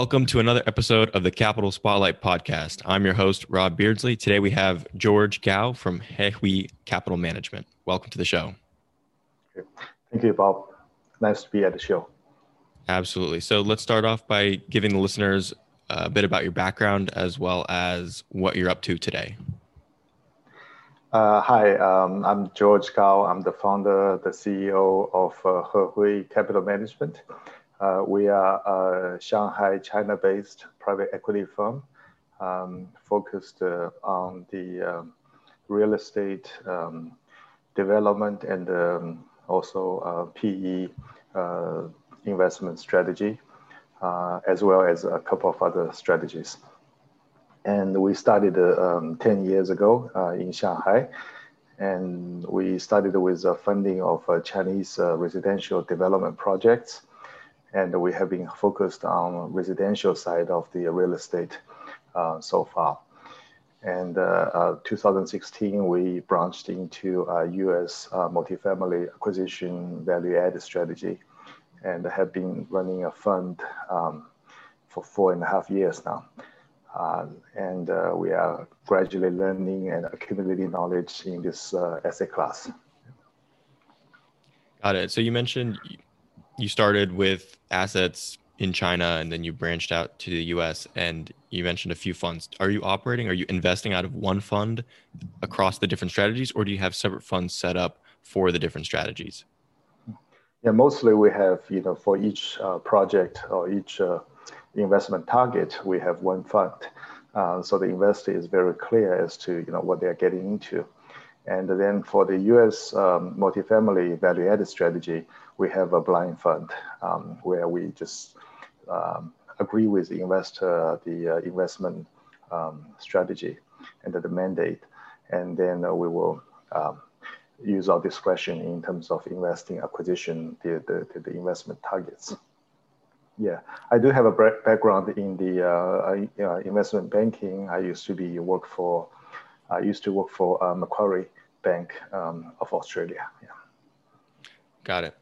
Welcome to another episode of the Capital Spotlight podcast. I'm your host, Rob Beardsley. Today we have George Gao from Hehui Capital Management. Welcome to the show. Thank you, Bob. Nice to be at the show. Absolutely. So let's start off by giving the listeners a bit about your background as well as what you're up to today. Uh, hi, um, I'm George Gao. I'm the founder, the CEO of uh, Hehui Capital Management. Uh, we are a Shanghai, China-based private equity firm um, focused uh, on the um, real estate um, development and um, also uh, PE uh, investment strategy, uh, as well as a couple of other strategies. And we started um, 10 years ago in Shanghai and we started with the funding of Chinese residential development projects and we have been focused on residential side of the real estate uh, so far. And uh, uh, 2016, we branched into U.S. Uh, multifamily acquisition value add strategy, and have been running a fund um, for four and a half years now. Uh, and uh, we are gradually learning and accumulating knowledge in this asset class. Got it. So you mentioned you started with assets in China and then you branched out to the US and you mentioned a few funds. Are you operating, are you investing out of one fund across the different strategies or do you have separate funds set up for the different strategies? Yeah, mostly we have, you know, for each uh, project or each uh, investment target, we have one fund. Uh, so the investor is very clear as to, you know, what they're getting into. And then for the US um, multifamily value added strategy, we have a blind fund um, where we just um, agree with the investor, the uh, investment um, strategy and the mandate. And then uh, we will um, use our discretion in terms of investing acquisition, the, the, the investment targets. Yeah, I do have a background in the uh, uh, investment banking. I used to be work for, I used to work for uh, Macquarie Bank um, of Australia. Yeah. Got it.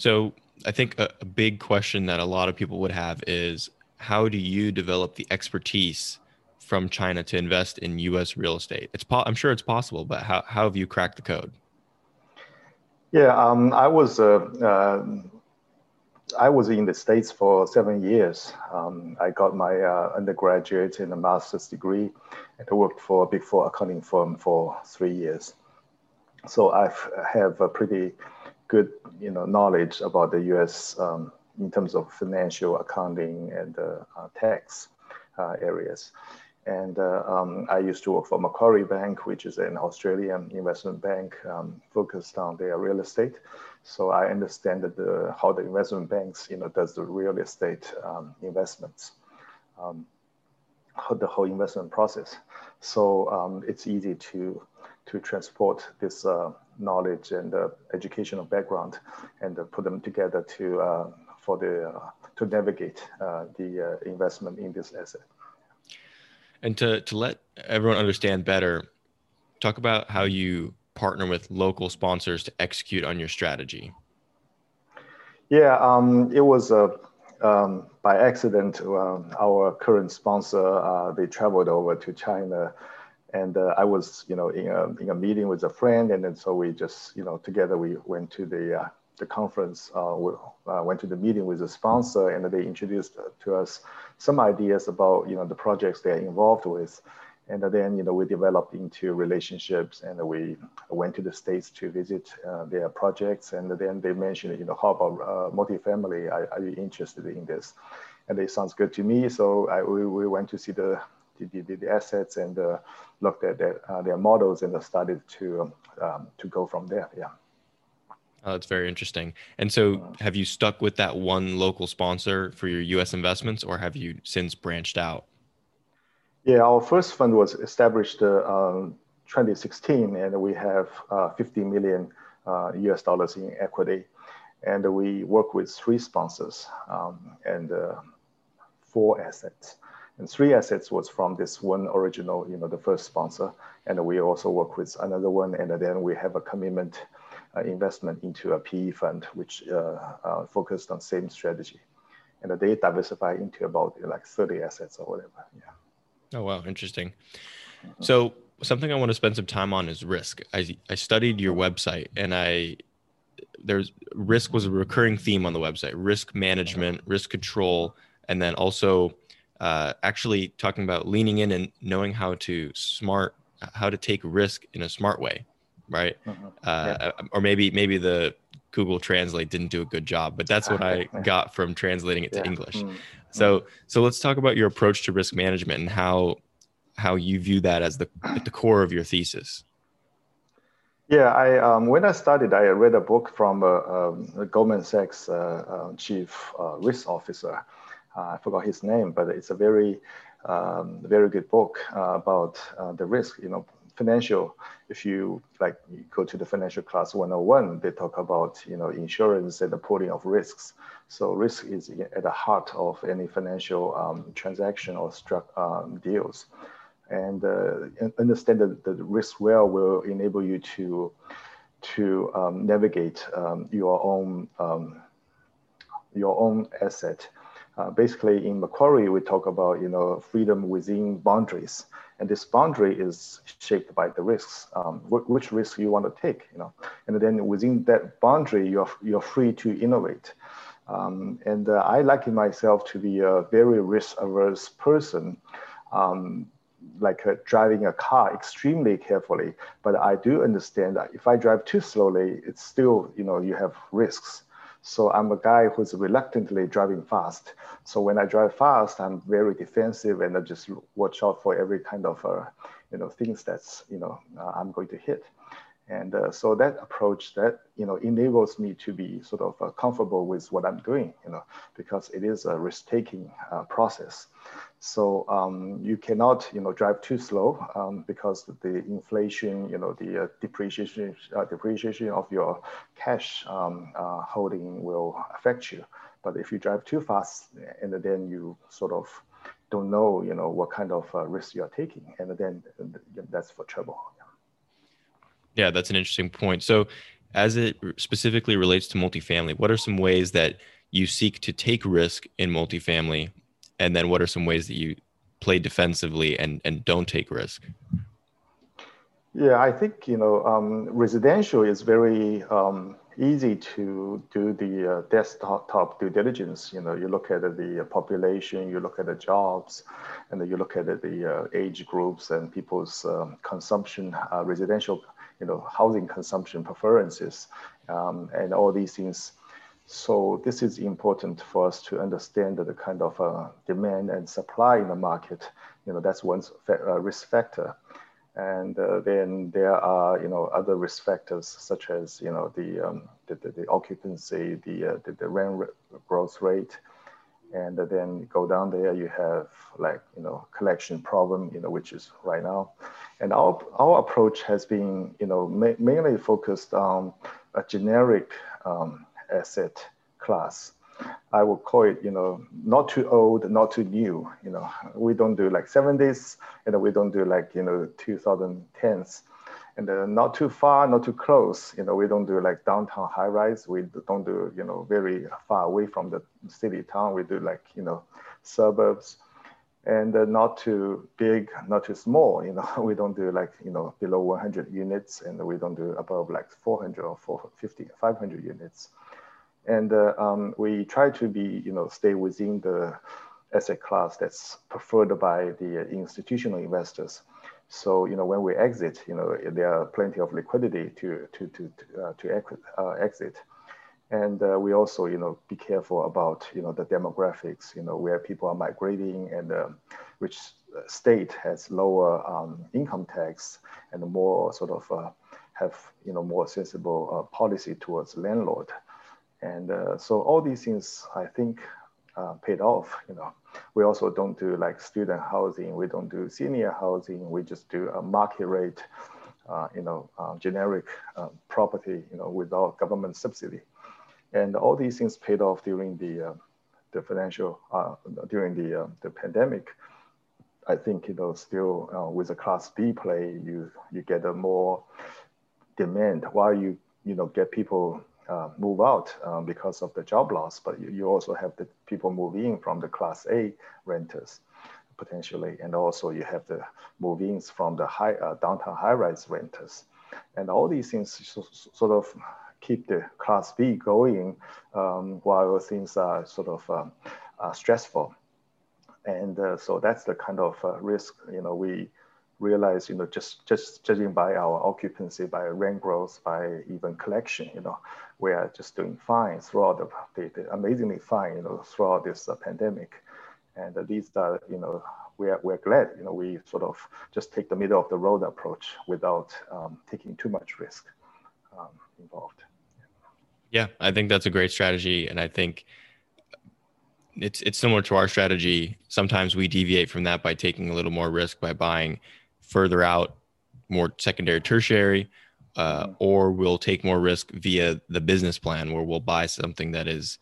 So I think a, a big question that a lot of people would have is how do you develop the expertise from China to invest in U.S. real estate? It's po- I'm sure it's possible, but how, how have you cracked the code? Yeah, um, I was uh, uh, I was in the states for seven years. Um, I got my uh, undergraduate and a master's degree, and I worked for a big four accounting firm for three years. So I have a pretty good you know knowledge about the U.S. Um, in terms of financial accounting and uh, uh, tax uh, areas. And uh, um, I used to work for Macquarie Bank, which is an Australian investment bank um, focused on their real estate. So I understand the, how the investment banks, you know, does the real estate um, investments, um, the whole investment process. So um, it's easy to to transport this uh, knowledge and uh, educational background and uh, put them together to uh, for the uh, to navigate uh, the investment in this asset. And to to let everyone understand better, talk about how you partner with local sponsors to execute on your strategy. Yeah, um, it was a. Um, by accident, um, our current sponsor, they traveled over to China and uh, I was, you know, in a, in a meeting with a friend, and then so we just, you know, together we went to the uh, the conference, uh, we uh, went to the meeting with the sponsor, and they introduced to us some ideas about, you know, the projects they're involved with, and then, you know, we developed into relationships, and we went to the states to visit uh, their projects, and then they mentioned, you know, how about uh, multifamily? Are, are you interested in this? And it sounds good to me, so I, we, we went to see the the, the, the assets and uh, looked at their, uh, their models and started to, um, to go from there. Yeah. Oh, that's very interesting. And so, have you stuck with that one local sponsor for your U.S. investments, or have you since branched out? Yeah, our first fund was established uh, um, 2016, and we have uh, 50 million uh, U.S. dollars in equity, and we work with three sponsors um, and uh, four assets. And three assets was from this one original, you know, the first sponsor. And we also work with another one. And then we have a commitment uh, investment into a PE fund, which uh, uh, focused on same strategy. and they diversify into about like 30 assets or whatever. Yeah. Oh wow, interesting. So something I want to spend some time on is risk. I I studied your website and I there's risk was a recurring theme on the website. Risk management, risk control, and then also uh, actually talking about leaning in and knowing how to smart how to take risk in a smart way, right? Mm-hmm. Uh, yeah. Or maybe maybe the Google Translate didn't do a good job, but that's what I got from translating it to yeah. English. Mm-hmm. So so let's talk about your approach to risk management and how how you view that as the at the core of your thesis. Yeah, I um, when I started, I read a book from uh, um, Goldman Sachs uh, uh, chief uh, risk officer. Uh, I forgot his name, but it's a very um, very good book uh, about the risk. You know, financial. If you like you go to the financial class 101, they talk about you know insurance and the pooling of risks. So risk is at the heart of any financial um, transaction or um, deals and uh, understand that the risk well will enable you to to um, navigate um, your own um, your own asset. Uh, basically, in Macquarie, we talk about you know freedom within boundaries, and this boundary is shaped by the risks, um, wh- which risk you want to take, you know, and then within that boundary, you're you're free to innovate. Um, and uh, I like myself to be a very risk averse person. Um, like uh, driving a car extremely carefully. But I do understand that if I drive too slowly, it's still, you know, you have risks. So I'm a guy who's reluctantly driving fast. So when I drive fast, I'm very defensive and I just watch out for every kind of, uh, you know, things that's, you know, uh, I'm going to hit. And uh, so that approach that, you know, enables me to be sort of uh, comfortable with what I'm doing, you know, because it is a risk-taking uh, process. So um, you cannot, you know, drive too slow um, because the inflation, you know, the uh, depreciation, uh, depreciation of your cash um, uh, holding will affect you. But if you drive too fast, and then you sort of don't know, you know, what kind of uh, risk you are taking, and then that's for trouble. Yeah, that's an interesting point. So, as it specifically relates to multifamily, what are some ways that you seek to take risk in multifamily and then what are some ways that you play defensively and and don't take risk? Yeah i think you know um, residential is very um, easy to do the uh, desktop due diligence. You know you look at the population you look at the jobs and then you look at the uh, age groups and people's um, consumption uh, residential you know housing consumption preferences um, and all these things so this is important for us to understand the kind of uh, demand and supply in the market. You know, that's one uh, risk factor. And uh, then there are, you know, other risk factors such as, you know, the, um, the, the, the, occupancy, the, uh, the, the rent growth rate. And then go down there, you have like, you know, collection problem, you know, which is right now. And our, our approach has been, you know, ma mainly focused on a generic um, asset class. I would call it, you know, not too old, not too new. You know, we don't do like 70s, and we don't do like, you know, 2010s. And uh, not too far, not too close. You know, we don't do like downtown high rise. We don't do, you know, very far away from the city town. We do like, you know, suburbs and uh, not too big, not too small. You know, we don't do like, you know, below 100 units and we don't do above like 400 or 450, 500 units. And uh, um, we try to be, you know, stay within the asset class that's preferred by the institutional investors. So, you know, when we exit, you know, there are plenty of liquidity to to to uh, to uh, exit, and uh, we also, you know, be careful about, you know, the demographics, you know, where people are migrating and um, which state has lower um, income tax and more sort of uh, have, you know, more sensible uh, policy towards landlord. And uh, so all these things, I think, uh, paid off. You know, we also don't do like student housing. We don't do senior housing. We just do a market rate, uh, you know, uh, generic uh, property, you know, without government subsidy. And all these things paid off during the uh, the financial during the the pandemic. I think you know still with a Class B play, you you get a more demand while you you know get people uh, move out um, because of the job loss, but you, you also have the people moving from the Class A renters potentially, and also you have the move-ins from the high uh, downtown high-rise renters, and all these things sort of keep the Class B going um, while things are sort of uh, stressful, and uh, so that's the kind of uh, risk you know we realize, you know, just just judging by our occupancy, by rent growth, by even collection, you know, we are just doing fine throughout the, the, the amazingly fine, you know, throughout this uh, pandemic. And uh, these are, you know, we are, we're glad, you know, we sort of just take the middle of the road approach without um, taking too much risk um, involved. Yeah, I think that's a great strategy. And I think it's it's similar to our strategy. Sometimes we deviate from that by taking a little more risk by buying further out, more secondary, tertiary, uh, mm-hmm. or we'll take more risk via the business plan where we'll buy something that is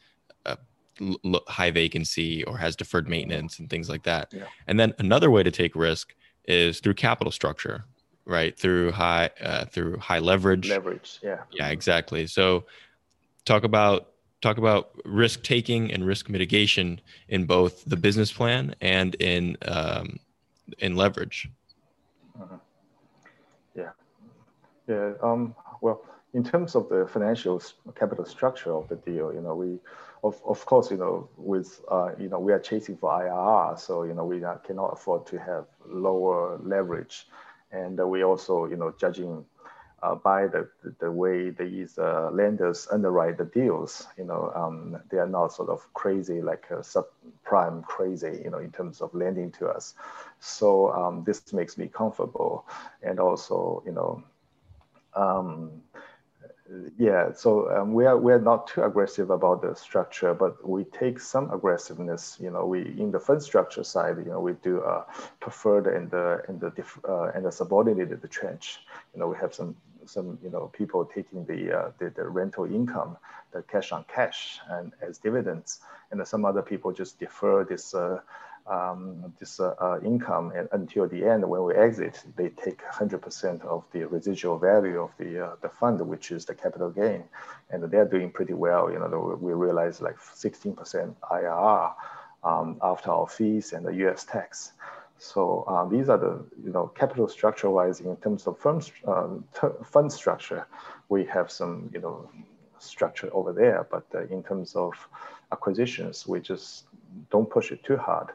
l- high vacancy or has deferred maintenance and things like that. Yeah. And then another way to take risk is through capital structure, right? Through high uh, through high leverage. Leverage, yeah. Yeah, exactly. So talk about talk about risk taking and risk mitigation in both the business plan and in um, in leverage. Mm-hmm. Yeah. Um, well, in terms of the financial capital structure of the deal, you know, we, of, of course, you know, with, uh, you know, we are chasing for IRR, so, you know, we cannot afford to have lower leverage. And uh, we also, you know, judging uh, by the, the way these uh, lenders underwrite the deals. You know, um, they are not sort of crazy like subprime crazy, you know, in terms of lending to us. So um, this makes me comfortable. And also, you know, um, yeah, so um, we are we are not too aggressive about the structure, but we take some aggressiveness. You know, we in the fund structure side, you know, we do uh, preferred and the and the uh, and the subordinated the tranche. You know, we have some some you know people taking the, uh, the, the rental income, the cash on cash, and as dividends, and some other people just defer this. Uh, um, this uh, uh, income and until the end when we exit they take 100% of the residual value of the uh, the fund which is the capital gain and they're doing pretty well you know we realize like 16% IRR um, after our fees and the US tax so uh, these are the you know capital structure wise in terms of firm um, fund structure, we have some you know structure over there. But uh, in terms of acquisitions, we just don't push it too hard.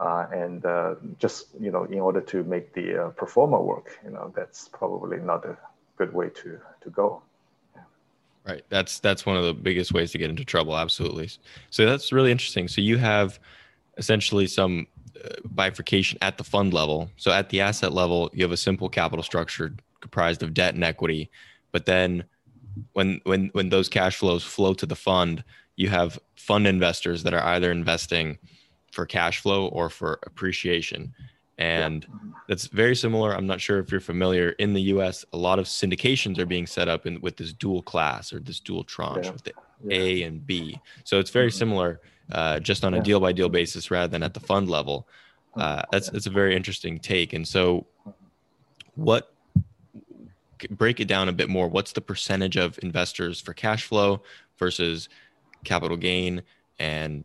Uh, and uh, just you know in order to make the uh, pro forma work, you know that's probably not a good way to to go. Right. That's that's one of the biggest ways to get into trouble. Absolutely. So that's really interesting. So you have essentially some bifurcation at the fund level. So at the asset level, you have a simple capital structure comprised of debt and equity. But then when when when those cash flows flow to the fund, you have fund investors that are either investing for cash flow or for appreciation. And yeah. that's very similar. I'm not sure if you're familiar. In the US, a lot of syndications are being set up in, with this dual class or this dual tranche yeah. with the yeah. A and B. So it's very mm-hmm. similar uh, just on a deal by deal basis rather than at the fund level. Uh, that's that's a very interesting take. And so, what break it down a bit more? What's the percentage of investors for cash flow versus capital gain, and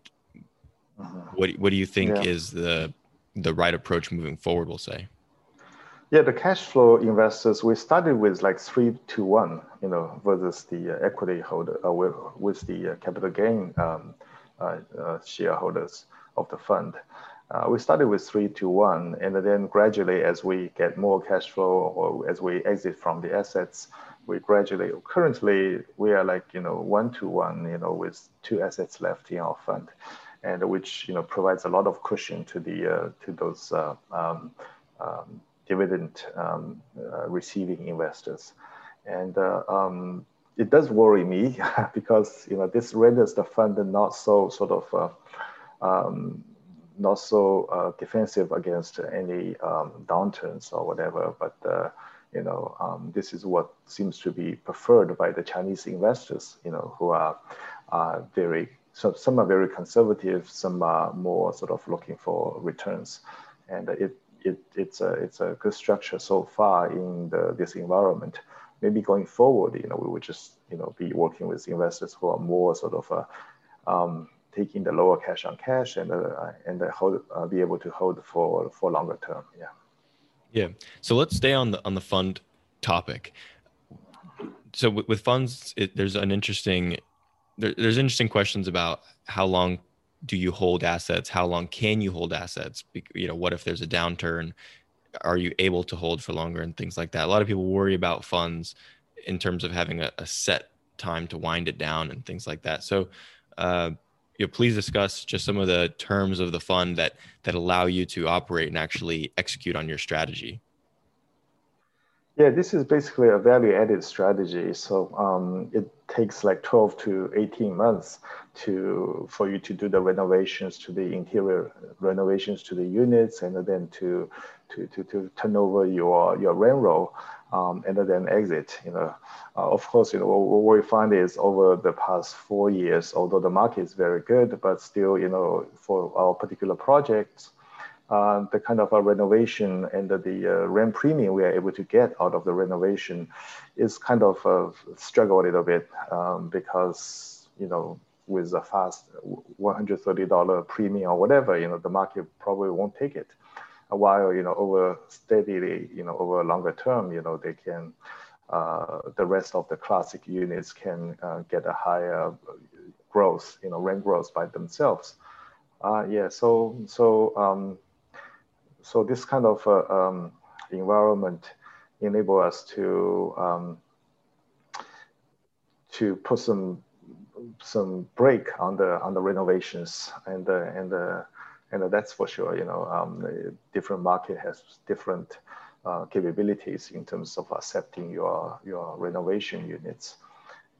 uh-huh. what what do you think yeah. is the the right approach moving forward? We'll say. Yeah, the cash flow investors, we started with like three to one, you know, versus the uh, equity holder uh, with, with the uh, capital gain um, uh, uh, shareholders of the fund. Uh, we started with three to one, and then gradually, as we get more cash flow or as we exit from the assets, we gradually. Currently, we are like you know one to one, you know, with two assets left in our fund, and which you know provides a lot of cushion to the uh, to those uh, um, um, dividend um, uh, receiving investors, and um, it does worry me because you know this renders the fund not so sort of uh, um, not so uh, defensive against any um, downturns or whatever. But uh, you know um, this is what seems to be preferred by the Chinese investors. You know who are very so some are very conservative, some are more sort of looking for returns, and it. It, it's a it's a good structure so far in the, this environment maybe going forward, you know, we would just you know, be working with investors who are more sort of uh, um, taking the lower cash on cash and uh, and hold, uh, be able to hold for for longer term. Yeah. Yeah. So let's stay on the on the fund topic. So with, with funds, it, there's an interesting there, there's interesting questions about how long do you hold assets? How long can you hold assets? You know, what if there's a downturn? Are you able to hold for longer and things like that? A lot of people worry about funds in terms of having a, a set time to wind it down and things like that. So, uh, you know, please discuss just some of the terms of the fund that that allow you to operate and actually execute on your strategy. Yeah, this is basically a value-added strategy. So um, it takes like 12 to 18 months to for you to do the renovations to the interior renovations to the units, and then to to to, to turn over your your rent roll um, and then exit. You know, uh, of course, you know what we find is over the past four years, although the market is very good, but still, you know, for our particular projects, uh, the kind of a renovation and the, the uh, rent premium we are able to get out of the renovation is kind of a struggle a little bit um, because you know with a fast $130 premium or whatever, you know, the market probably won't take it. While you know over steadily you know over a longer term you know they can uh, the rest of the classic units can uh, get a higher growth you know rent growth by themselves. Uh, yeah so so um, so this kind of uh, um, environment enable us to um, to put some some break on the on the renovations and the and the and that's for sure. You know, um, different market has different uh, capabilities in terms of accepting your your renovation units.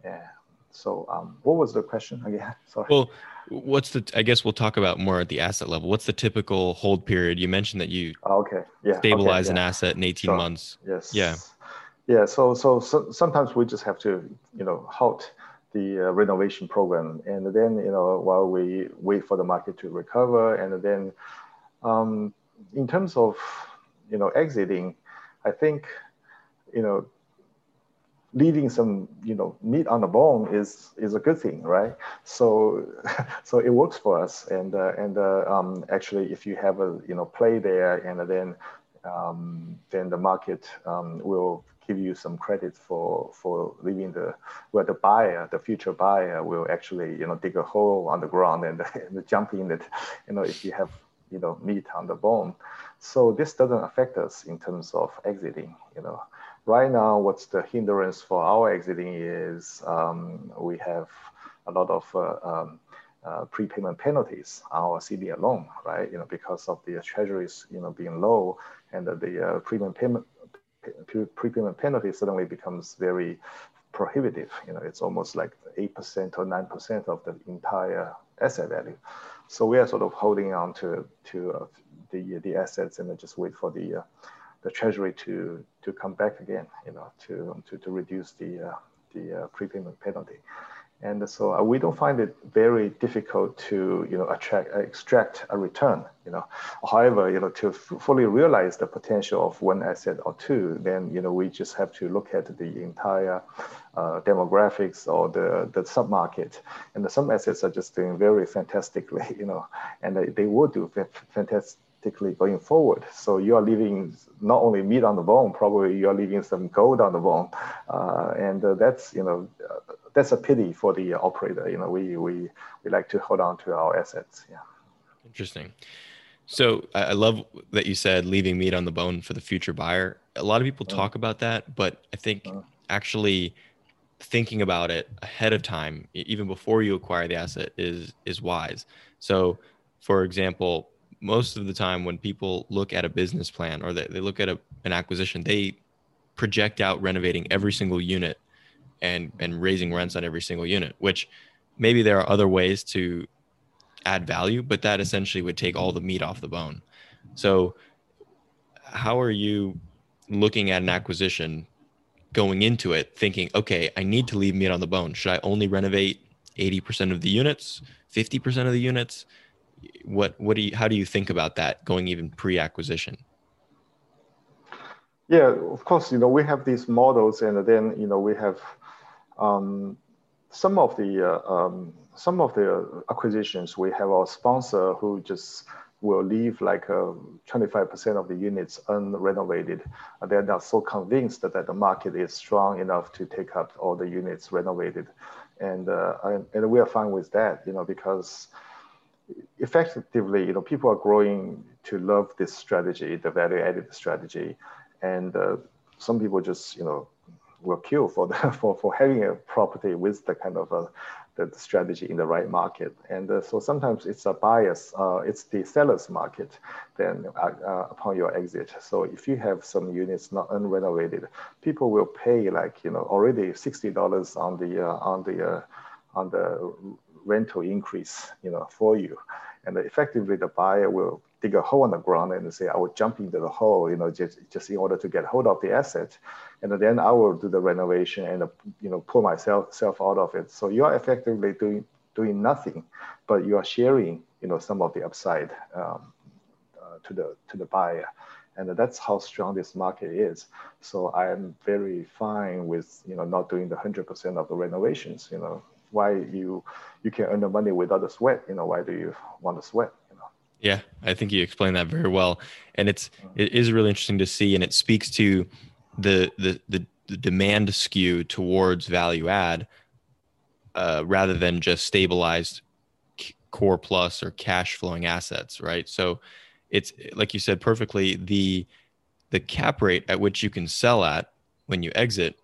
Yeah. So, um, what was the question again? Sorry. Well, what's the? I guess we'll talk about more at the asset level. What's the typical hold period? You mentioned that you okay, yeah, stabilize okay, yeah. an asset in eighteen months. Yes. Yeah. Yeah. So, so, so sometimes we just have to, you know, halt the uh, renovation program. And then, you know, while we wait for the market to recover, and then um, in terms of, you know, exiting, I think, you know, leaving some, you know, meat on the bone is is a good thing, right? So, so it works for us. And uh, and uh, um, actually, if you have a, you know, play there, and then um, then the market um, will give you some credit for for leaving the where the buyer, the future buyer, will actually you know dig a hole on the ground and, and jump in it. You know if you have you know meat on the bone. So this doesn't affect us in terms of exiting. You know, right now what's the hindrance for our exiting is um, we have a lot of uh, um, uh, prepayment penalties on our senior loan, right? You know, because of the treasuries, you know, being low and the, the uh, prepayment payment prepayment penalty suddenly becomes very prohibitive. You know, it's almost like 8% or 9% of the entire asset value. So we are sort of holding on to, to uh, the, the assets and just wait for the, uh, the treasury to, to come back again, you know, to, to, to reduce the, uh, the uh, prepayment penalty. And so uh, we don't find it very difficult to, you know, attract, extract a return, you know. However, you know, to fully realize the potential of one asset or two, then, you know, we just have to look at the entire uh, demographics or the, the sub-market. And the, some assets are just doing very fantastically, you know, and they, they will do fantastic going forward. So you are leaving not only meat on the bone, probably you are leaving some gold on the bone, uh, and uh, that's you know uh, that's a pity for the operator. You know, we we we like to hold on to our assets. Yeah. Interesting. So I love that you said leaving meat on the bone for the future buyer. A lot of people talk about that, but I think actually thinking about it ahead of time, even before you acquire the asset, is is wise. So, for example, most of the time when people look at a business plan or they, they look at a, an acquisition, they project out renovating every single unit and and raising rents on every single unit, which maybe there are other ways to add value, but that essentially would take all the meat off the bone. So how are you looking at an acquisition going into it thinking, okay, I need to leave meat on the bone. Should I only renovate 80% of the units, 50% of the units? What what do you how do you think about that going even pre-acquisition yeah of course you know we have these models and then you know we have um, some of the uh, um, some of the acquisitions we have our sponsor who just will leave like 25% uh, of the units unrenovated. They're not so convinced that, that the market is strong enough to take up all the units renovated. And, uh, and, and we are fine with that, you know, because effectively, you know, people are growing to love this strategy, the value added strategy. And uh, some people just, you know, will kill for the, for, for having a property with the kind of a, the, the strategy in the right market. And uh, so sometimes it's a bias, uh, it's the seller's market then uh, uh, upon your exit. So if you have some units not unrenovated, people will pay like, you know, already $60 on the, uh, on the, uh, on the rental increase, you know, for you. And effectively the buyer will dig a hole in the ground and say, I will jump into the hole, you know, just, just in order to get hold of the asset. And then I will do the renovation and, you know, pull myself self out of it. So you are effectively doing, doing nothing, but you are sharing, you know, some of the upside um, uh, to, the, to the buyer. And that's how strong this market is. So I'm very fine with, you know, not doing the 100% of the renovations, you know, why you you can earn the money without the sweat you know why do you want to sweat you know? Yeah i think you explained that very well. And it's it is really interesting to see and it speaks to the the the, the demand skew towards value add uh, rather than just stabilized core plus or cash flowing assets right? So it's like you said perfectly the the cap rate at which you can sell at when you exit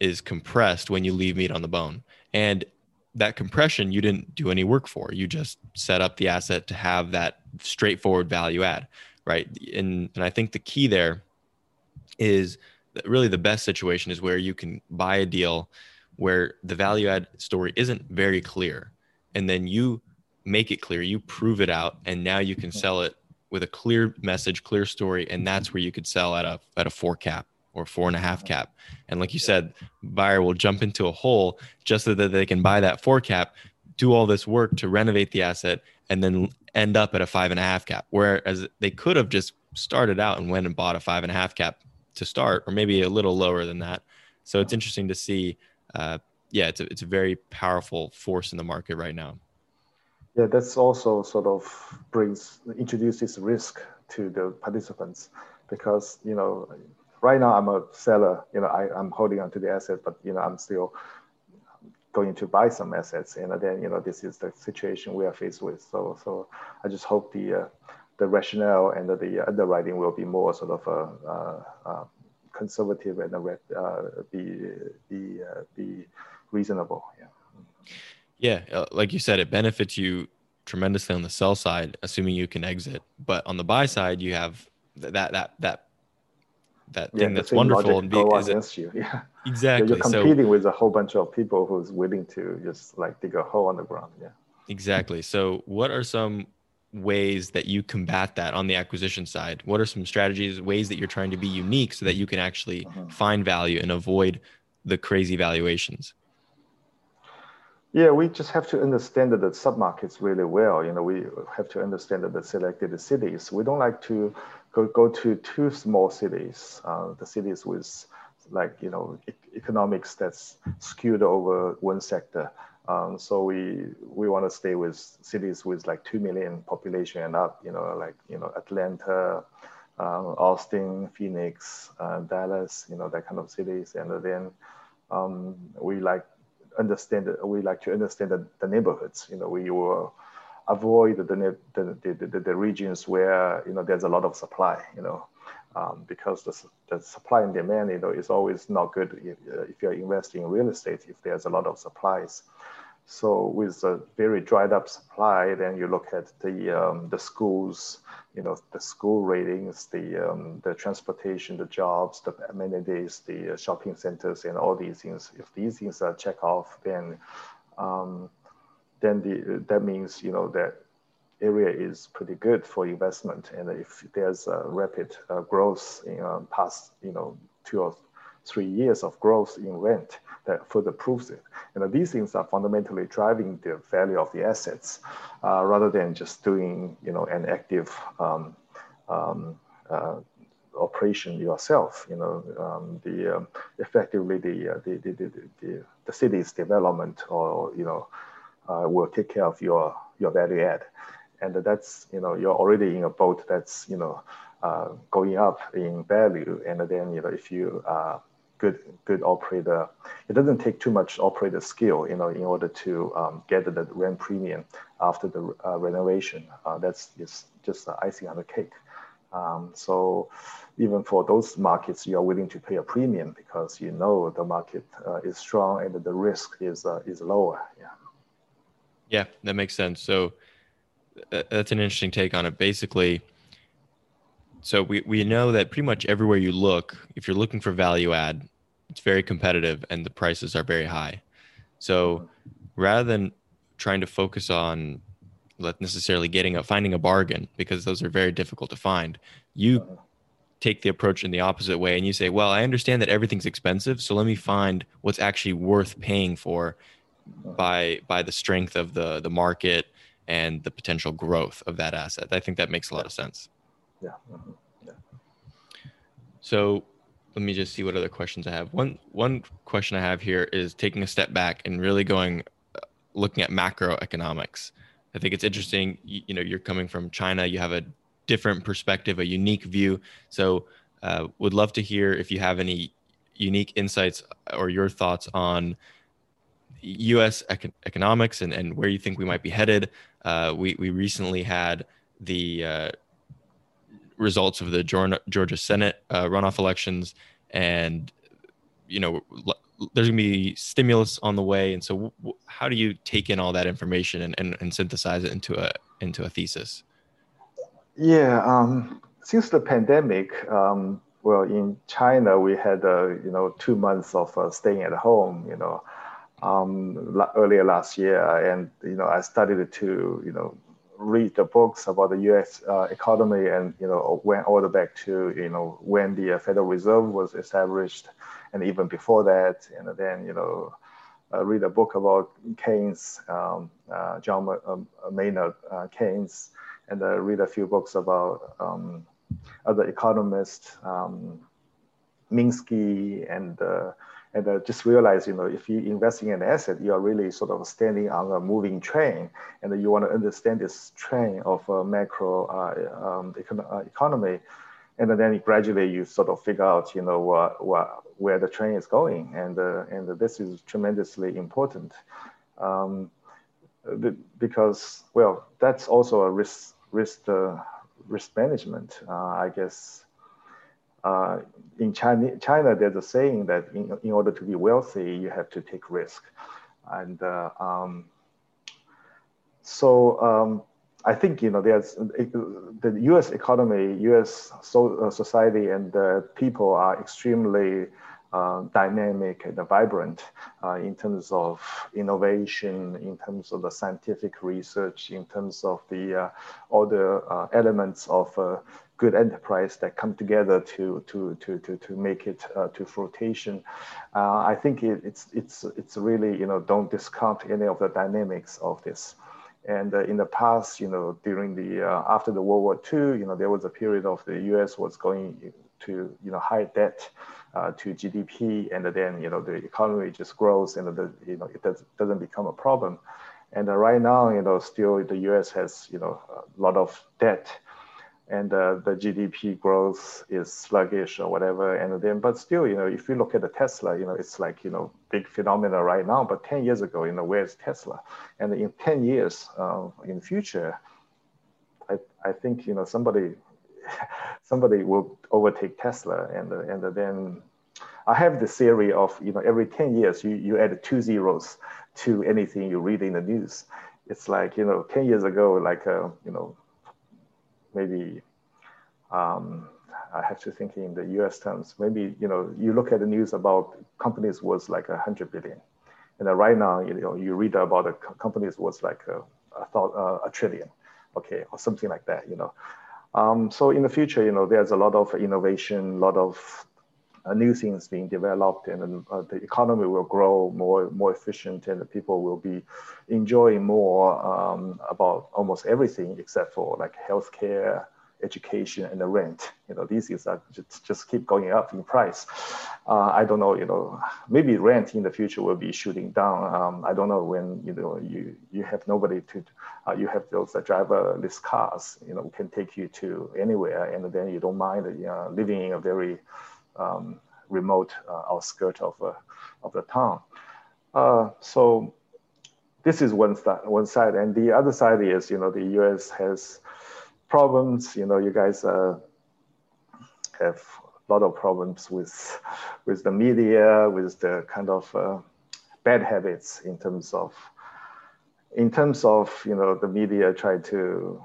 is compressed when you leave meat on the bone and that compression you didn't do any work for. You just set up the asset to have that straightforward value add, right? And and I think the key there is that really the best situation is where you can buy a deal where the value add story isn't very clear and then you make it clear, you prove it out and now you can sell it with a clear message, clear story and that's where you could sell at a at a 4 cap or four and a half cap. And like you said, buyer will jump into a hole just so that they can buy that four cap, do all this work to renovate the asset, and then end up at a five and a half cap. Whereas they could have just started out and went and bought a five and a half cap to start, or maybe a little lower than that. So it's interesting to see. Uh, yeah, it's a, it's a very powerful force in the market right now. Yeah, that's also sort of brings introduces risk to the participants because you know right now I'm a seller. You know, I, I'm holding onto the assets, but you know, I'm still going to buy some assets, and then you know, this is the situation we are faced with. So, so I just hope the uh, the rationale and the, underwriting will be more sort of a, uh, uh, conservative and uh, be be uh, be reasonable. Yeah. Yeah, uh, like you said, it benefits you tremendously on the sell side, assuming you can exit. But on the buy side, you have that that that that yeah, thing that's wonderful and be against it, you. Yeah. Exactly. You're competing so, with a whole bunch of people who's willing to just like dig a hole on the ground. Yeah. Exactly. So what are some ways that you combat that on the acquisition side? What are some strategies, ways that you're trying to be unique so that you can actually uh-huh. find value and avoid the crazy valuations? Yeah, we just have to understand that the submarkets really well. You know, we have to understand that the selected cities. We don't like to go, go to two small cities, uh, the cities with like, you know, e economics that's skewed over one sector. Um, so we we want to stay with cities with like 2 million population and up, you know, like, you know, Atlanta, um, Austin, Phoenix, uh, Dallas, you know, that kind of cities. And then um, we like understand, we like to understand the, the neighborhoods, you know, we will avoid the, the, the, the, regions where you know there's a lot of supply you know um, because the, the supply and demand you know is always not good if, uh, if you're investing in real estate if there's a lot of supplies. So with a very dried up supply then you look at the um, the schools you know the school ratings the um, the transportation the jobs the amenities the uh, shopping centers and all these things. If these things are check off then um, then the, that means you know that area is pretty good for investment. And if there's a rapid uh, growth in uh, past you know two or three years of growth in rent, that further proves it. And these things are fundamentally driving the value of the assets, uh, rather than just doing you know an active um, um, uh, operation yourself. You know, um, the um, effectively the, uh, the, the, the, the, the city's development or, you know, uh, will take care of your, your value add. And that's, you know, you're already in a boat that's, you know, uh, going up in value. And then, you know, if you are good, good operator, it doesn't take too much operator skill, you know, in order to um, get the rent premium after the uh, renovation. Uh, that's just, just icing on the cake. Um, so even for those markets, you are willing to pay a premium because you know the market uh, is strong and the risk is uh, is lower. Yeah. Yeah, that makes sense. So uh, that's an interesting take on it. Basically, so we, we know that pretty much everywhere you look, if you're looking for value add, it's very competitive and the prices are very high. So rather than trying to focus on necessarily getting a finding a bargain because those are very difficult to find, you take the approach in the opposite way and you say, well, I understand that everything's expensive, so let me find what's actually worth paying for by by the strength of the the market and the potential growth of that asset. I think that makes a lot of sense. Yeah. Mm-hmm. yeah. So let me just see what other questions I have. One one question I have here is taking a step back and really going uh, looking at macroeconomics. I think it's interesting. You, you know, you're coming from China. You have a different perspective, a unique view. So, uh, would love to hear if you have any unique insights or your thoughts on U.S. Econ- economics and, and where you think we might be headed. Uh, we we recently had the uh, results of the Georgia Senate uh, runoff elections, and you know there's going to be stimulus on the way. And so, w- how do you take in all that information and, and, and, synthesize it into a into a thesis? Yeah, um, since the pandemic, um, well, in China we had uh, you know two months of uh, staying at home. You know. Um, earlier last year, and you know, I started to you know read the books about the U.S. Uh, economy, and you know went all the back to you know when the Federal Reserve was established, and even before that, and then you know uh, read a book about Keynes, um, uh, John um, Maynard uh, Keynes, and uh, read a few books about um, other economists, um, Minsky, and uh, and uh, just realize, you know, if you invest in an asset, you are really sort of standing on a moving train, and you want to understand this train of uh, macro uh, um, econ uh, economy, and then gradually you sort of figure out, you know, what, what, where the train is going, and uh, and this is tremendously important, um, because well, that's also a risk risk uh, risk management, I guess uh, in China, China, there's a saying that in, in order to be wealthy, you have to take risk. And uh, um, so um, I think, you know, there's the US economy, US so, uh, society and the people are extremely uh, dynamic and vibrant uh, in terms of innovation, in terms of the scientific research, in terms of the uh, all the uh, elements of good enterprise that come together to to to to, to make it uh, to flotation. Uh, I think it, it's it's it's really you know don't discount any of the dynamics of this. And uh, in the past, you know, during the uh, after the World War II, you know, there was a period of the U.S. was going to you know high debt uh, to GDP, and then you know the economy just grows, and the you know it does, doesn't become a problem. And uh, right now, you know, still the U.S. has you know a lot of debt and uh, the GDP growth is sluggish or whatever. And then, but still, you know, if you look at the Tesla, you know, it's like, you know, big phenomena right now, but 10 years ago, you know, where's Tesla? And in 10 years uh, in future, I, I think, you know, somebody, somebody will overtake Tesla and, and then I have the theory of, you know, every 10 years, you, you add two zeros to anything you read in the news. It's like, you know, 10 years ago, like, uh, you know, maybe um, I have to think in the U.S. terms. Maybe you know you look at the news about companies was like a hundred billion, and then right now you know you read about a companies was like a, a, thought, uh, a trillion, okay, or something like that. You know, um, so in the future, you know, there's a lot of innovation, a lot of uh, new things being developed, and uh, the economy will grow more more efficient, and people will be enjoying more um, about almost everything except for like healthcare, education, and the rent. You know, these things are just, just keep going up in price. Uh, I don't know, you know, maybe rent in the future will be shooting down. Um, I don't know when, you know, you, you have nobody to, uh, you have those uh, driverless cars, you know, can take you to anywhere. And then you don't mind uh, living in a very um, remote uh, outskirt of, uh, of the town. So this is one, one side. And the other side is, you know, the US has problems. You know, you guys uh, have a lot of problems with, with the media, with the kind of uh, bad habits in terms of, in terms of, you know, the media try to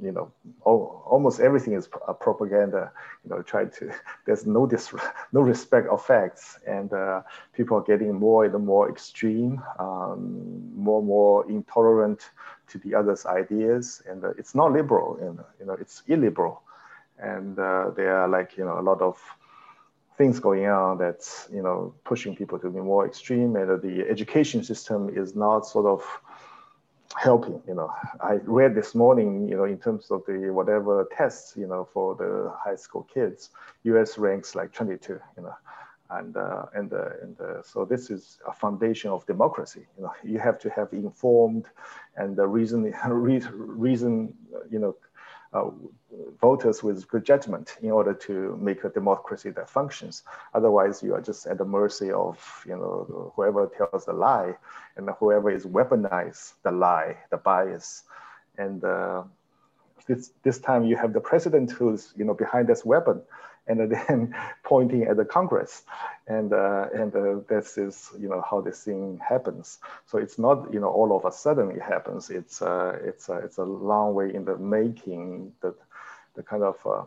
you know, all, almost everything is a propaganda. You know, try to there's no dis, no respect of facts, and uh, people are getting more and more extreme, um, more and more intolerant to the other's ideas, and uh, it's not liberal. And, you know, it's illiberal, and uh, there are like you know a lot of things going on that's you know pushing people to be more extreme, and the education system is not sort of helping you know. I read this morning you know in terms of the whatever tests you know for the high school kids us ranks like 22 you know. And uh, and uh, and uh, so this is a foundation of democracy you know. You have to have informed and the reason reason you know uh, voters with good judgment in order to make a democracy that functions. Otherwise, you are just at the mercy of you know whoever tells the lie, and whoever is weaponized the lie, the bias, and uh, this this time you have the president who's you know behind this weapon, and then pointing at the Congress, and uh, and uh, this is you know how this thing happens. So it's not you know all of a sudden it happens. It's uh, it's uh, it's a long way in the making. The the kind of uh,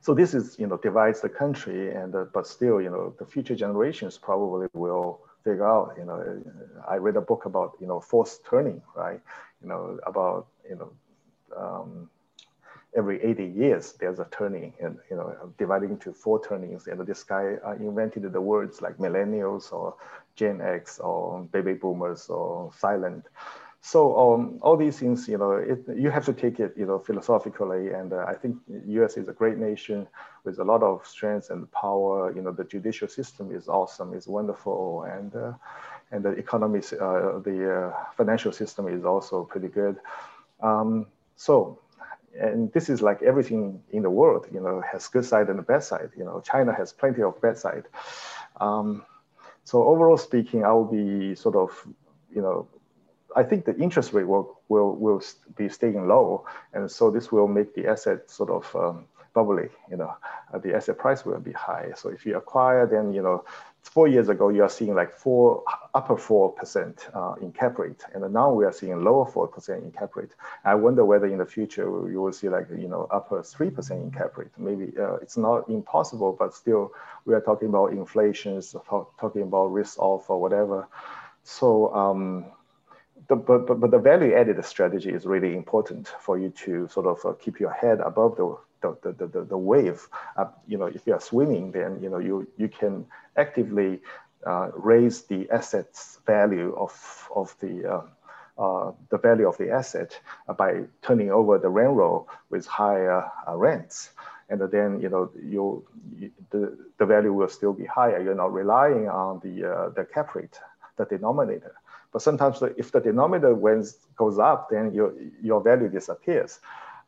so this is you know divides the country, and uh, but still you know the future generations probably will figure out. You know, I read a book about you know Fourth Turning, right? You know about you know. Um, every 80 years there's a turning and you know dividing into four turnings. And this guy uh, invented the words like millennials or gen x or baby boomers or silent. So um, all these things you know it, you have to take it you know philosophically and uh, i think us is a great nation with a lot of strength and power. You know the judicial system is awesome is wonderful and uh, and the economy uh, the uh, financial system is also pretty good. Um, so and this is like everything in the world, you know, has good side and the bad side. You know, China has plenty of bad side. Um, so overall speaking, I will be sort of, you know, I think the interest rate will will will be staying low, and so this will make the asset sort of um, bubbly. You know, uh, the asset price will be high. So if you acquire, then you know four years ago, you are seeing like four upper four percent uh, in cap rate, and now we are seeing lower four percent in cap rate. I wonder whether in the future you will see like you know upper three percent in cap rate. Maybe uh, it's not impossible, but still we are talking about inflation, talking about risk off or whatever. So. Um, the, but, but, but the value added strategy is really important for you to sort of uh, keep your head above the the, the, the, the wave. Uh, you know, if you are swimming, then you know you you can actively uh, raise the assets value of of the uh, uh the value of the asset by turning over the rent roll with higher uh, rents. And then you know you, you, the, the value will still be higher. You're not relying on the uh, the cap rate, the denominator. But sometimes if the denominator goes up, then your your value disappears.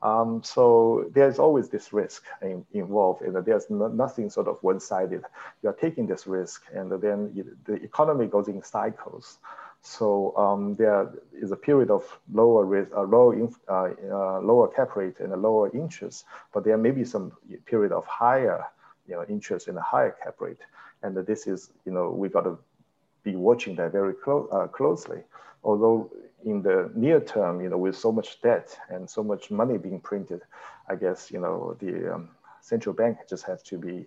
Um, so there's always this risk in, involved. And there's no, nothing sort of one-sided. You're taking this risk, and then the economy goes in cycles. So um, there is a period of lower risk, uh, low uh, uh, lower cap rate and a lower interest, but there may be some period of higher, you know, interest and a higher cap rate. And this is, you know, we got to be watching that very clo uh, closely. Although in the near term, you know, with so much debt and so much money being printed, I guess, you know, the um, central bank just has to be,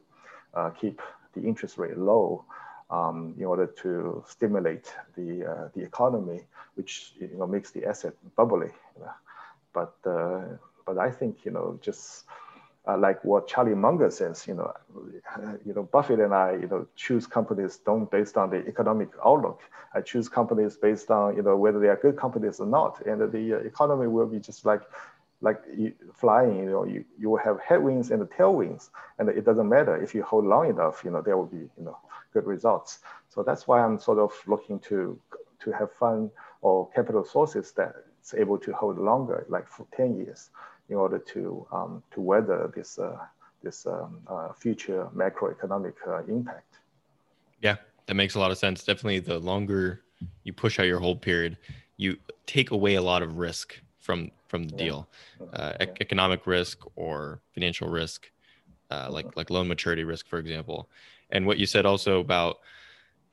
uh, keep the interest rate low um, in order to stimulate the, uh, the economy, which, you know, makes the asset bubbly. You know? But, uh, but I think, you know, just uh, like what Charlie Munger says, you know, you know, Buffett and I, you know, choose companies don't based on the economic outlook. I choose companies based on, you know, whether they are good companies or not. And the uh, economy will be just like like flying, you know, you, you will have headwinds and tailwinds, and it doesn't matter if you hold long enough, you know, there will be, you know, good results. So that's why I'm sort of looking to to have fund or capital sources that's able to hold longer, like for 10 years, in order to um, to weather this uh, this um, uh, future macroeconomic uh, impact. Yeah, that makes a lot of sense. Definitely, the longer you push out your hold period, you take away a lot of risk from from the yeah. deal, uh, yeah. economic risk or financial risk, uh, like like loan maturity risk, for example. And what you said also about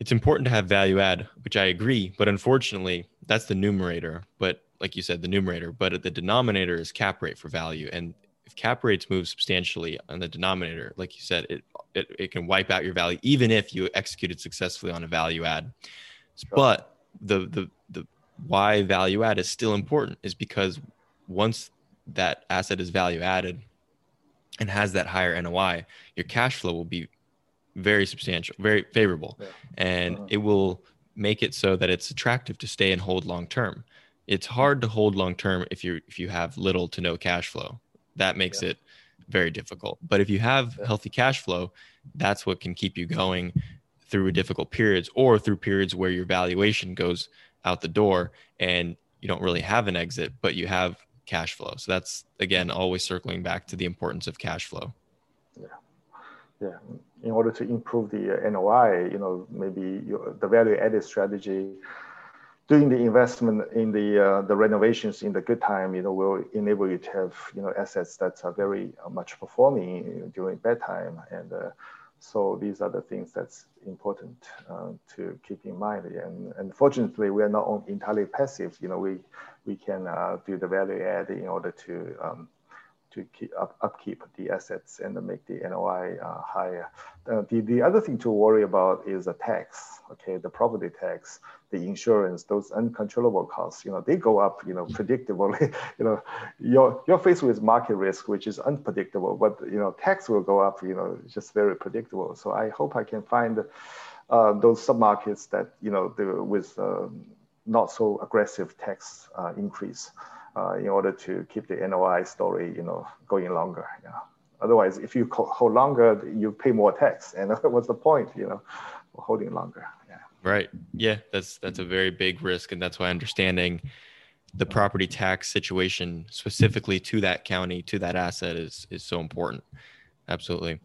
it's important to have value add, which I agree, but unfortunately, that's the numerator. But like you said, the numerator, but the denominator is cap rate for value. And if cap rates move substantially on the denominator, like you said, it, it, it can wipe out your value, even if you executed successfully on a value add. Sure. But the, the, the why value add is still important is because once that asset is value added and has that higher NOI, your cash flow will be very substantial, very favorable, yeah. and uh-huh. it will make it so that it's attractive to stay and hold long term. It's hard to hold long term if you if you have little to no cash flow. That makes yeah. it very difficult. But if you have healthy cash flow, that's what can keep you going through difficult periods or through periods where your valuation goes out the door and you don't really have an exit, but you have cash flow. So that's again always circling back to the importance of cash flow. Yeah. Yeah. In order to improve the uh, NOI, you know, maybe your, the value added strategy doing the investment in the uh, the renovations in the good time, you know, will enable you to have you know assets that are very uh, much performing during bad time, and uh, so these are the things that's important uh, to keep in mind. And, and fortunately, we are not entirely passive. You know, we we can uh, do the value add in order to um, to keep up, upkeep the assets and make the NOI uh, higher. Uh, the, the other thing to worry about is the tax, okay, the property tax, the insurance, those uncontrollable costs, you know, they go up, you know, predictably, you know, you're, you're faced with market risk, which is unpredictable, but, you know, tax will go up, you know, just very predictable. So I hope I can find uh, those submarkets that, you know, the, with um, not so aggressive tax uh, increase uh, in order to keep the NOI story, you know, going longer. Yeah. Otherwise, if you hold longer, you pay more tax. And what's the point, you know, holding longer? Yeah. Right. Yeah, that's that's a very big risk, and that's why understanding the property tax situation specifically to that county to that asset is is so important. Absolutely.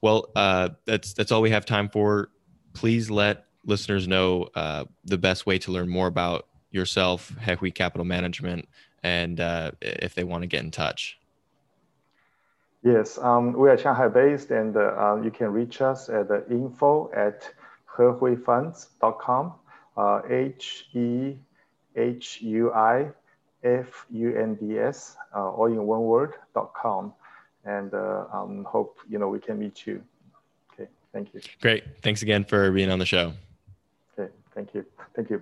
Well, uh, that's that's all we have time for. Please let listeners know uh, the best way to learn more about yourself, He Capital Management, and uh, if they want to get in touch. Yes, um, we are Shanghai based and uh, you can reach us at the info at hehuifunds.com, uh, H E H U I F U N D S, uh, all in one word, dot com. And uh, um, hope, you know, we can meet you. Okay, thank you. Great. Thanks again for being on the show. Okay, thank you. Thank you.